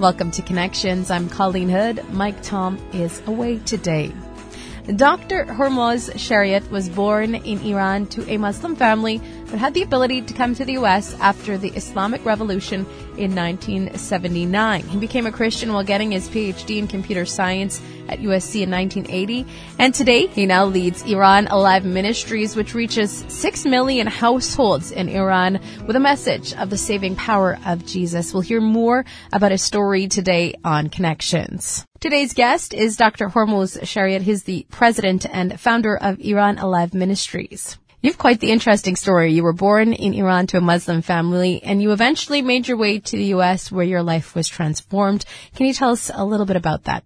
Welcome to Connections. I'm Colleen Hood. Mike Tom is away today. Dr. Hormoz Shariat was born in Iran to a Muslim family but had the ability to come to the U.S. after the Islamic Revolution in 1979. He became a Christian while getting his PhD in computer science at USC in 1980. And today, he now leads Iran Alive Ministries, which reaches 6 million households in Iran with a message of the saving power of Jesus. We'll hear more about his story today on Connections. Today's guest is Dr. Hormoz Shariat. He's the president and founder of Iran Alive Ministries. You have quite the interesting story. You were born in Iran to a Muslim family, and you eventually made your way to the U.S. where your life was transformed. Can you tell us a little bit about that?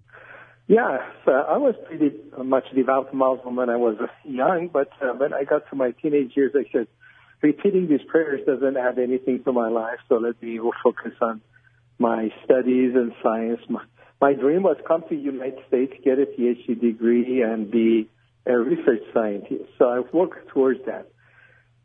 Yeah, so I was pretty much devout Muslim when I was young, but uh, when I got to my teenage years, I said, repeating these prayers doesn't add anything to my life, so let me focus on my studies and science. My, my dream was come to United States, get a PhD degree, and be a research scientist. So I worked towards that.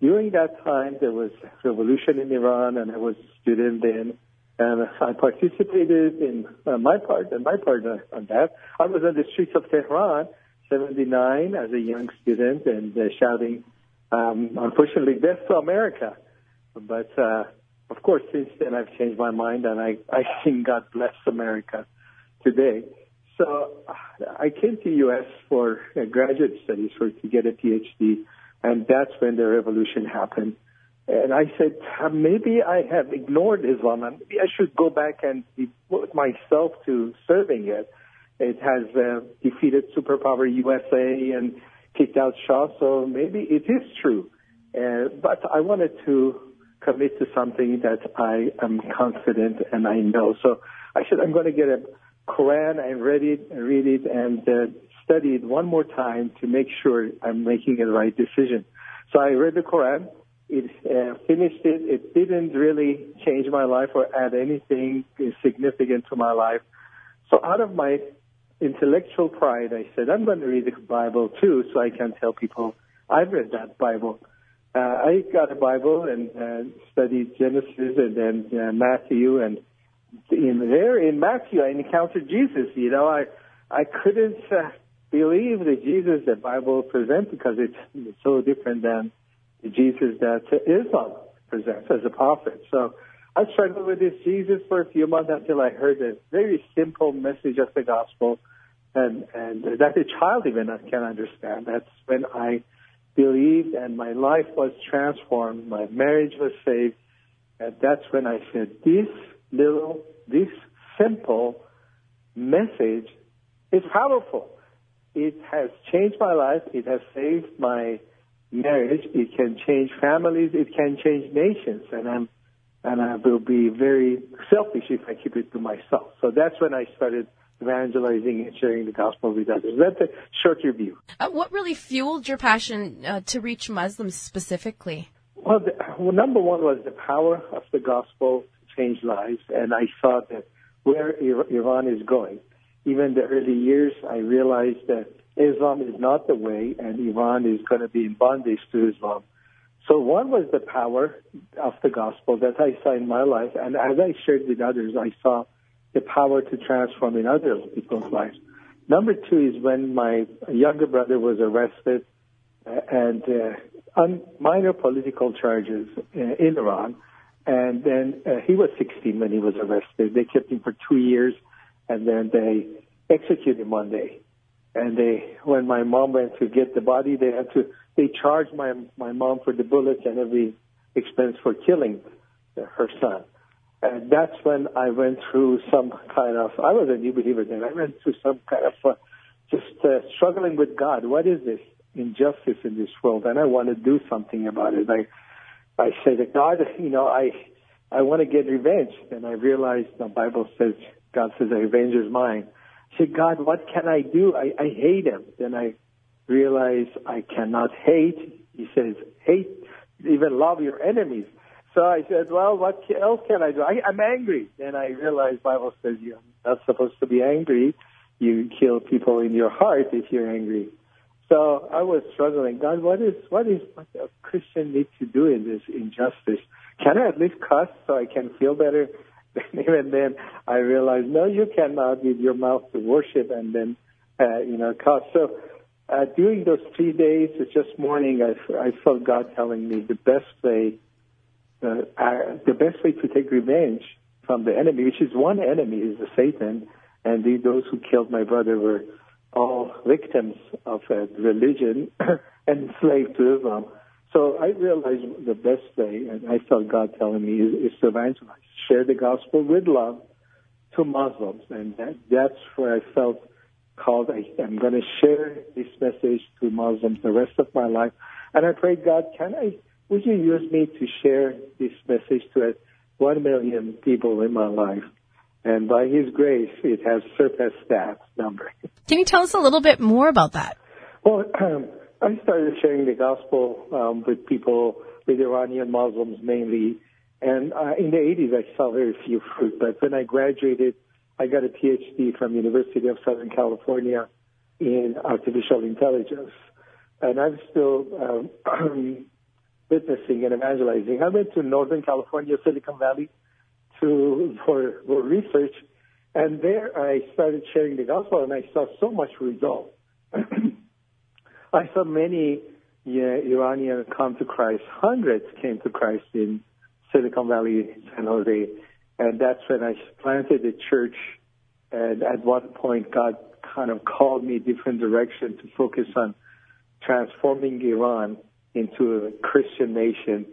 During that time, there was revolution in Iran, and I was a student then, and I participated in uh, my part and my part on that. I was on the streets of Tehran, 79, as a young student, and uh, shouting, um, unfortunately, death to America. But uh, of course, since then, I've changed my mind, and I I think God bless America today. So I came to U.S. for graduate studies for to get a PhD, and that's when the revolution happened. And I said, maybe I have ignored Islam, and maybe I should go back and devote myself to serving it. It has uh, defeated superpower USA and kicked out Shah, so maybe it is true. Uh, but I wanted to commit to something that I am confident and I know. So I said, I'm going to get a Quran and read it, read it, and uh, study it one more time to make sure I'm making the right decision. So I read the Quran. It uh, finished it. It didn't really change my life or add anything significant to my life. So out of my intellectual pride, I said, I'm going to read the Bible too, so I can tell people I've read that Bible. Uh, I got a Bible and uh, studied Genesis and then uh, Matthew and in there in Matthew, I encountered Jesus. You know, I I couldn't uh, believe the Jesus the Bible presents because it's, it's so different than the Jesus that Islam presents as a prophet. So I struggled with this Jesus for a few months until I heard a very simple message of the gospel, and and that a child even can understand. That's when I believed, and my life was transformed. My marriage was saved, and that's when I said, "This little, this simple message is powerful. It has changed my life. It has saved my marriage. It can change families. It can change nations. And I'm, and I will be very selfish if I keep it to myself. So that's when I started evangelizing and sharing the gospel with others. That's a short review. Uh, what really fueled your passion uh, to reach Muslims specifically? Well, the, well, number one was the power of the gospel change lives. And I saw that where Iran is going, even the early years, I realized that Islam is not the way, and Iran is going to be in bondage to Islam. So one was the power of the gospel that I saw in my life, and as I shared with others, I saw the power to transform in other people's lives. Number two is when my younger brother was arrested uh, and uh, on minor political charges uh, in Iran. And then uh, he was 16 when he was arrested. They kept him for two years, and then they executed him one day. And they, when my mom went to get the body, they had to, they charged my my mom for the bullets and every expense for killing her son. And that's when I went through some kind of, I was a new believer then. I went through some kind of uh, just uh, struggling with God. What is this injustice in this world? And I want to do something about it. I I said, God, you know, I I want to get revenge. And I realized the Bible says God says the revenge is mine. I said, God, what can I do? I, I hate him. Then I realize I cannot hate. He says, hate, even love your enemies. So I said, well, what else can I do? I, I'm angry. Then I realized Bible says you're not supposed to be angry. You kill people in your heart if you're angry. So I was struggling. God, what is what is what a Christian need to do in this injustice? Can I at least cuss so I can feel better? And even then, I realized, no, you cannot with your mouth to worship and then, uh, you know, cause. So uh, during those three days, it's just morning, I, I felt God telling me the best way, uh, uh, the best way to take revenge from the enemy, which is one enemy, is the Satan, and the, those who killed my brother were all victims of religion and enslaved to Islam. So I realized the best way, and I felt God telling me, is, is to evangelize, share the gospel with love to Muslims, and that, that's where I felt called. I, I'm going to share this message to Muslims the rest of my life, and I prayed, God, can I? Would you use me to share this message to one million people in my life? And by His grace, it has surpassed that number. Can you tell us a little bit more about that? Well. Um, I started sharing the gospel um, with people, with Iranian Muslims mainly. And uh, in the 80s, I saw very few fruit. But when I graduated, I got a PhD from University of Southern California in artificial intelligence. And I'm still um, witnessing and evangelizing. I went to Northern California, Silicon Valley, to for, for research. And there I started sharing the gospel, and I saw so much result. I saw many yeah, Iranians come to Christ. Hundreds came to Christ in Silicon Valley, San Jose. And that's when I planted a church. And at one point, God kind of called me different direction to focus on transforming Iran into a Christian nation.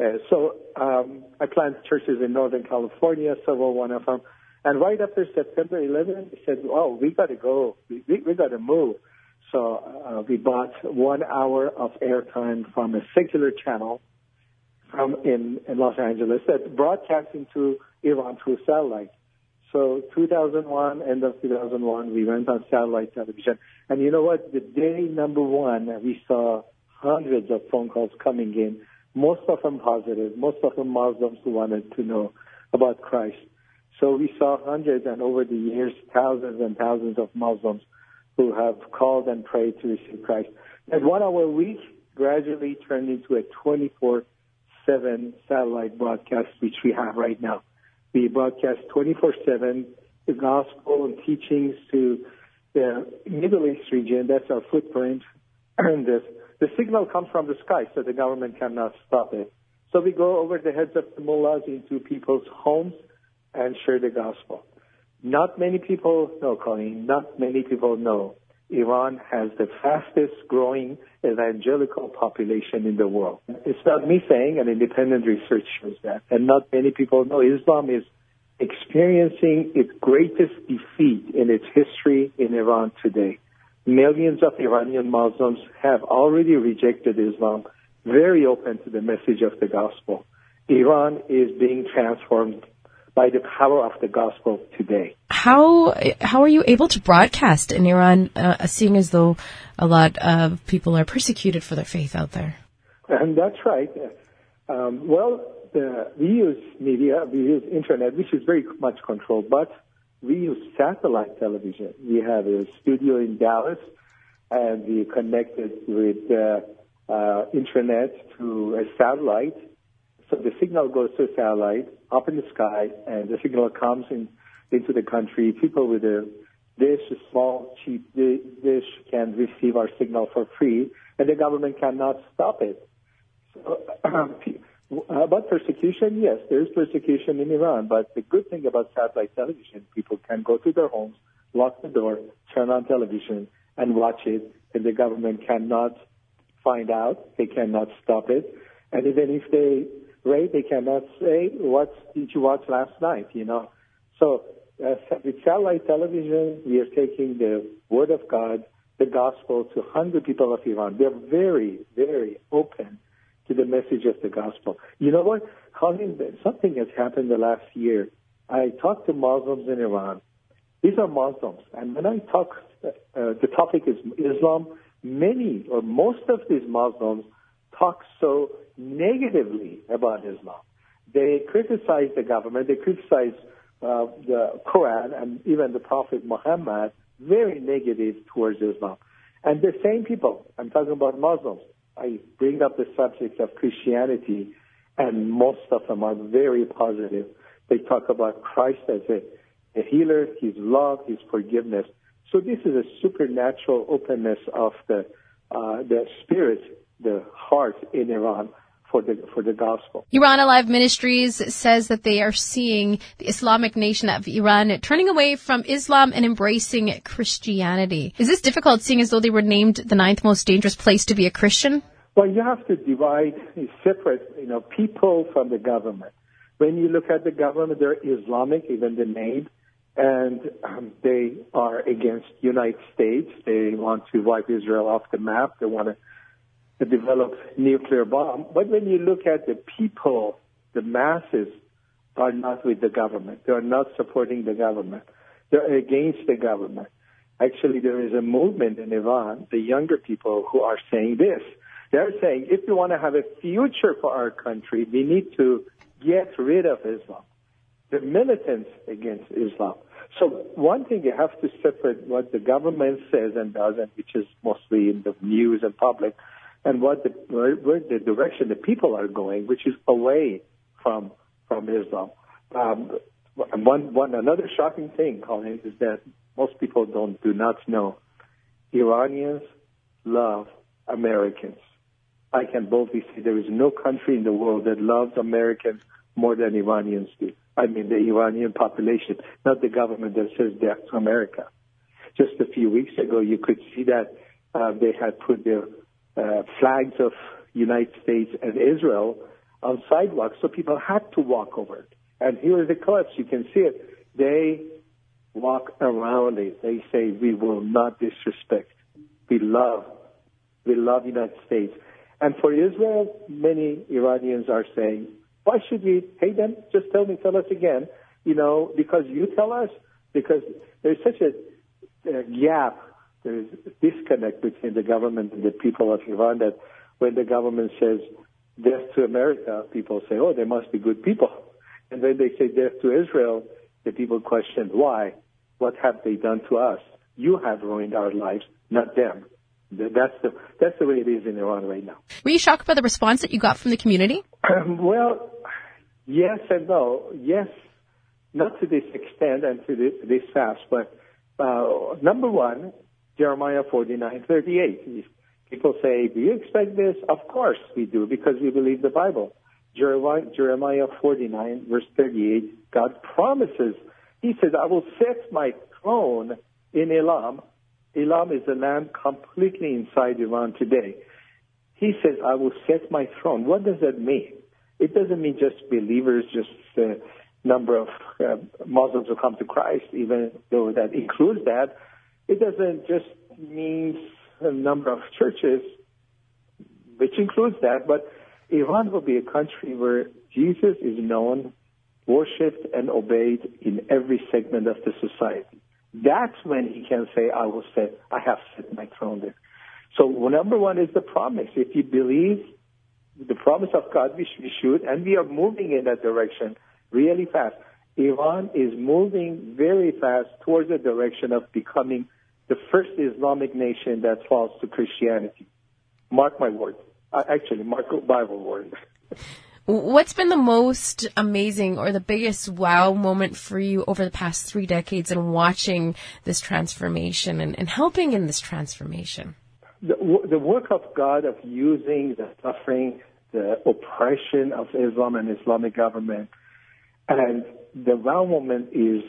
Uh, so um, I planted churches in Northern California, several one of them. And right after September 11th, I said, "Oh, we got to go. We, we, we got to move." So uh, we bought one hour of airtime from a secular channel from in, in Los Angeles that broadcast into Iran through satellite. So 2001, end of 2001, we went on satellite television. And you know what? The day number one, we saw hundreds of phone calls coming in, most of them positive, most of them Muslims who wanted to know about Christ. So we saw hundreds and over the years, thousands and thousands of Muslims who have called and prayed to receive Christ. And one hour week gradually turned into a 24 7 satellite broadcast, which we have right now. We broadcast 24 7 the gospel and teachings to the Middle East region. That's our footprint. And this, the signal comes from the sky, so the government cannot stop it. So we go over the heads of the mullahs into people's homes and share the gospel. Not many people know, Colleen, not many people know Iran has the fastest growing evangelical population in the world. It's not me saying, and independent research shows that. And not many people know Islam is experiencing its greatest defeat in its history in Iran today. Millions of Iranian Muslims have already rejected Islam, very open to the message of the gospel. Iran is being transformed by the power of the gospel today. How how are you able to broadcast in Iran, uh, seeing as though a lot of people are persecuted for their faith out there? And that's right. Um, well, the, we use media, we use internet, which is very much controlled, but we use satellite television. We have a studio in Dallas, and we connected with uh, uh, internet to a satellite. So the signal goes to a satellite up in the sky, and the signal comes in into the country. People with a dish, a small, cheap dish, can receive our signal for free, and the government cannot stop it. So, about persecution, yes, there is persecution in Iran, but the good thing about satellite television, people can go to their homes, lock the door, turn on television, and watch it, and the government cannot find out, they cannot stop it, and even if they Right? They cannot say, what did you watch last night, you know? So uh, with satellite television, we are taking the word of God, the gospel to 100 people of Iran. They're very, very open to the message of the gospel. You know what? Something has happened the last year. I talked to Muslims in Iran. These are Muslims. And when I talk, uh, the topic is Islam, many or most of these Muslims talk so negatively about Islam. They criticize the government, they criticize uh, the Quran and even the Prophet Muhammad very negative towards Islam. And the same people, I'm talking about Muslims, I bring up the subject of Christianity, and most of them are very positive. They talk about Christ as a, a healer, His love, His forgiveness. So this is a supernatural openness of the uh, the spirit, the heart in Iran for the for the gospel. Iran Alive Ministries says that they are seeing the Islamic nation of Iran turning away from Islam and embracing Christianity. Is this difficult, seeing as though they were named the ninth most dangerous place to be a Christian? Well, you have to divide, separate, you know, people from the government. When you look at the government, they're Islamic, even the name and um, they are against United States. They want to wipe Israel off the map. They want to develop nuclear bomb. But when you look at the people, the masses are not with the government. They are not supporting the government. They're against the government. Actually, there is a movement in Iran, the younger people who are saying this. They're saying if we want to have a future for our country, we need to get rid of Islam the militants against Islam. So one thing you have to separate what the government says and does, and which is mostly in the news and public, and what the where, the direction the people are going, which is away from from Islam. Um, one one another shocking thing, Colin, is that most people don't do not know Iranians love Americans. I can boldly say there is no country in the world that loves Americans more than Iranians do. I mean, the Iranian population, not the government that says to America. Just a few weeks ago, you could see that uh, they had put their uh, flags of United States and Israel on sidewalks, so people had to walk over it. And here are the clips. You can see it. They walk around it. They say, we will not disrespect. We love, we love United States. And for Israel, many Iranians are saying, why should we hate them? Just tell me, tell us again. You know, because you tell us, because there's such a, a gap, there's a disconnect between the government and the people of Iran that when the government says death to America, people say, oh, they must be good people. And when they say death to Israel, the people question why. What have they done to us? You have ruined our lives, not them. That's the that's the way it is in Iran right now. Were you shocked by the response that you got from the community? well, yes and no. Yes, not to this extent and to this, this fast, but uh, number one, Jeremiah forty nine thirty eight. People say, "Do you expect this?" Of course we do, because we believe the Bible. Jeremiah, Jeremiah 49, verse 38, God promises, He says, I will set my throne in Elam Elam is a land completely inside Iran today. He says, I will set my throne. What does that mean? It doesn't mean just believers, just a number of uh, Muslims who come to Christ, even though that includes that. It doesn't just mean a number of churches, which includes that, but Iran will be a country where Jesus is known, worshipped, and obeyed in every segment of the society. That's when he can say, I will set, I have set my throne there. So number one is the promise. If you believe the promise of God, we should, and we are moving in that direction really fast. Iran is moving very fast towards the direction of becoming the first Islamic nation that falls to Christianity. Mark my words. Uh, actually, mark Bible words. What's been the most amazing or the biggest wow moment for you over the past three decades in watching this transformation and, and helping in this transformation? The, the work of God of using the suffering, the oppression of Islam and Islamic government, and the wow moment is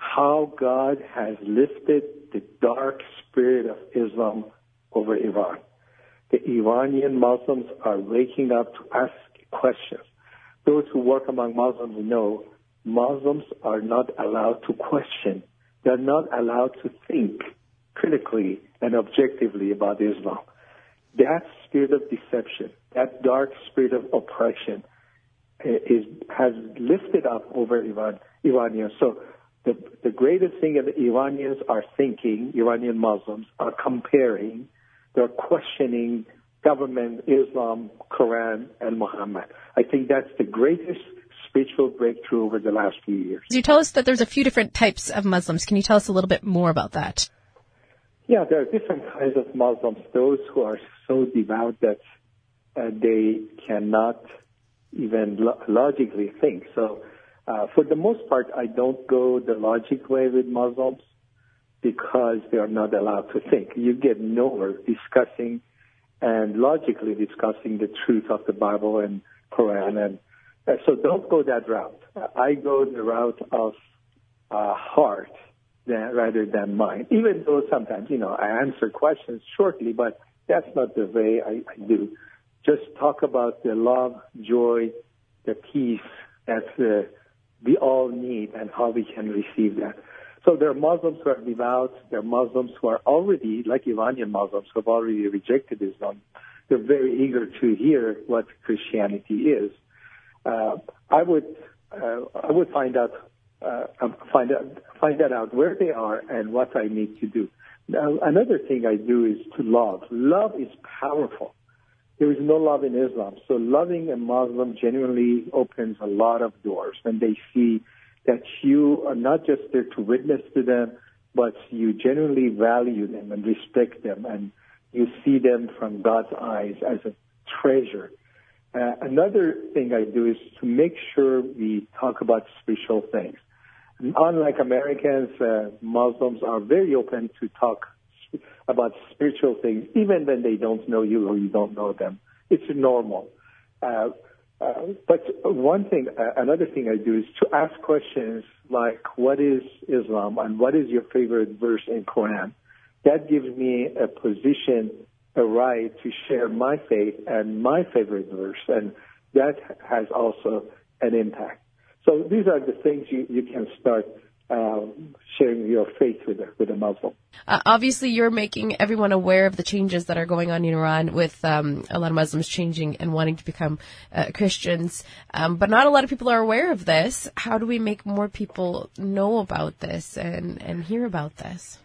how God has lifted the dark spirit of Islam over Iran. The Iranian Muslims are waking up to ask questions. Those who work among Muslims know Muslims are not allowed to question. They're not allowed to think critically and objectively about Islam. That spirit of deception, that dark spirit of oppression eh, is, has lifted up over Iran, Iranians. So the, the greatest thing that the Iranians are thinking, Iranian Muslims, are comparing, they're questioning government, Islam, Quran, and Muhammad. I think that's the greatest spiritual breakthrough over the last few years. You tell us that there's a few different types of Muslims. Can you tell us a little bit more about that? Yeah, there are different kinds of Muslims. Those who are so devout that uh, they cannot even lo- logically think. So Uh, for the most part, I don't go the logic way with Muslims because they are not allowed to think. You get nowhere discussing and logically discussing the truth of the Bible and Quran. And uh, so don't go that route. I go the route of uh, heart than, rather than mind, even though sometimes, you know, I answer questions shortly, but that's not the way I, I do. Just talk about the love, joy, the peace that uh, we all need and how we can receive that. So there are Muslims who are devout. There are Muslims who are already, like Iranian Muslims, who have already rejected Islam. They're very eager to hear what Christianity is. Uh, I would, uh, I would find out, uh, um, find out, find that out where they are and what I need to do. Now, another thing I do is to love. Love is powerful. There is no love in Islam. So loving a Muslim genuinely opens a lot of doors when they see that you are not just there to witness to them, but you genuinely value them and respect them and you see them from God's eyes as a treasure. Uh, another thing I do is to make sure we talk about spiritual things. Unlike Americans, uh, Muslims are very open to talk about spiritual things, even when they don't know you or you don't know them. It's normal. Uh, uh, but one thing, uh, another thing I do is to ask questions like, "What is Islam?" and "What is your favorite verse in Quran?" That gives me a position, a right to share my faith and my favorite verse, and that has also an impact. So these are the things you, you can start um, sharing your faith with a, with a Muslim. Uh, obviously, you're making everyone aware of the changes that are going on in Iran with um, a lot of Muslims changing and wanting to become uh, Christians. Um, but not a lot of people are aware of this. How do we make more people know about this and, and hear about this?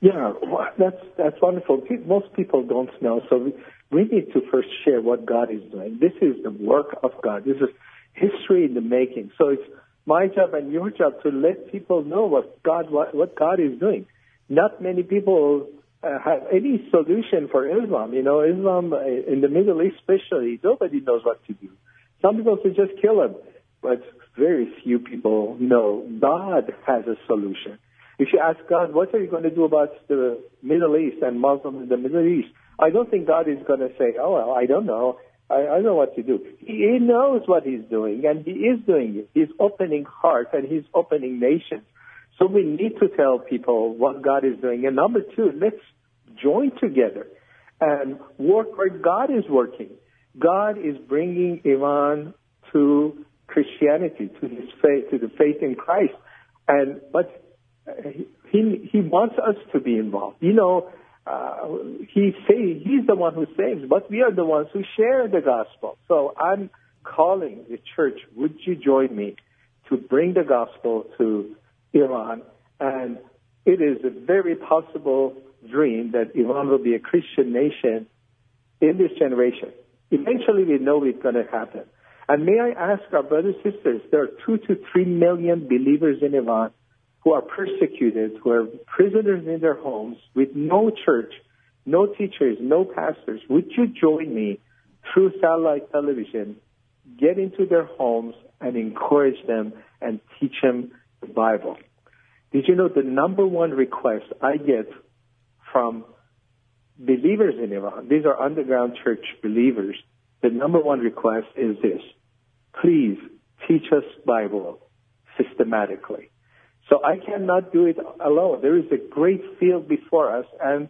Yeah, that's that's wonderful. Most people don't know, so we, we need to first share what God is doing. This is the work of God. This is history in the making. So it's my job and your job to let people know what God what, what God is doing. Not many people uh, have any solution for Islam. You know, Islam uh, in the Middle East, especially, nobody knows what to do. Some people say just kill him, but very few people know God has a solution. If you ask God, what are you going to do about the Middle East and Muslims in the Middle East? I don't think God is going to say, oh, well, I don't know. I, I know what to do. He knows what he's doing, and he is doing it. He's opening hearts and he's opening nations. So we need to tell people what God is doing. And number two, let's join together and work where God is working. God is bringing Iran to Christianity, to his faith, to the faith in Christ. And but uh, he he wants us to be involved. You know, uh, he say he's the one who saves, but we are the ones who share the gospel. So I'm calling the church. Would you join me to bring the gospel to Iran? And it is a very possible dream that Iran will be a Christian nation in this generation. Eventually, we know it's going to happen. And may I ask our brothers and sisters, there are two to three million believers in Iran who are persecuted, who are prisoners in their homes with no church, no teachers, no pastors, would you join me through satellite television, get into their homes and encourage them and teach them the Bible? Did you know the number one request I get from believers in Iran, these are underground church believers, the number one request is this. Please teach us Bible systematically. So I cannot do it alone. There is a great field before us, and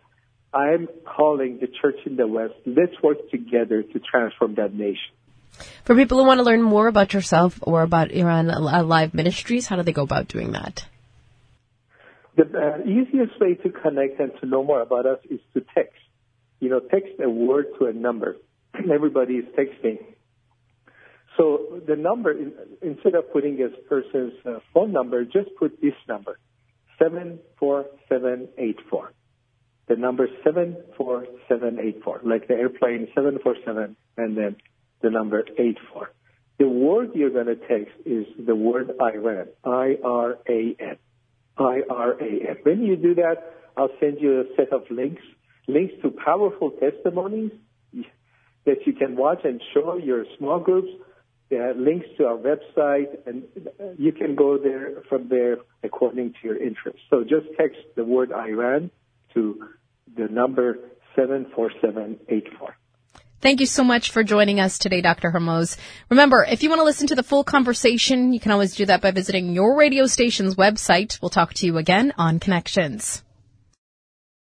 I am calling the church in the West. Let's work together to transform that nation. For people who want to learn more about yourself or about Iran Alive Ministries, how do they go about doing that? The uh, easiest way to connect and to know more about us is to text. You know, text a word to a number. Everybody is texting. So the number, instead of putting a person's uh, phone number, just put this number, 74784. The number 74784, like the airplane 747 and then the number 84. The word you're going to text is the word Iran, I-R-A-N, I-R-A-N. When you do that, I'll send you a set of links, links to powerful testimonies that you can watch and show your small groups uh, links to our website, and you can go there from there according to your interest. So just text the word Iran to the number 74784. Thank you so much for joining us today, Dr. Hormoz. Remember, if you want to listen to the full conversation, you can always do that by visiting your radio station's website. We'll talk to you again on Connections.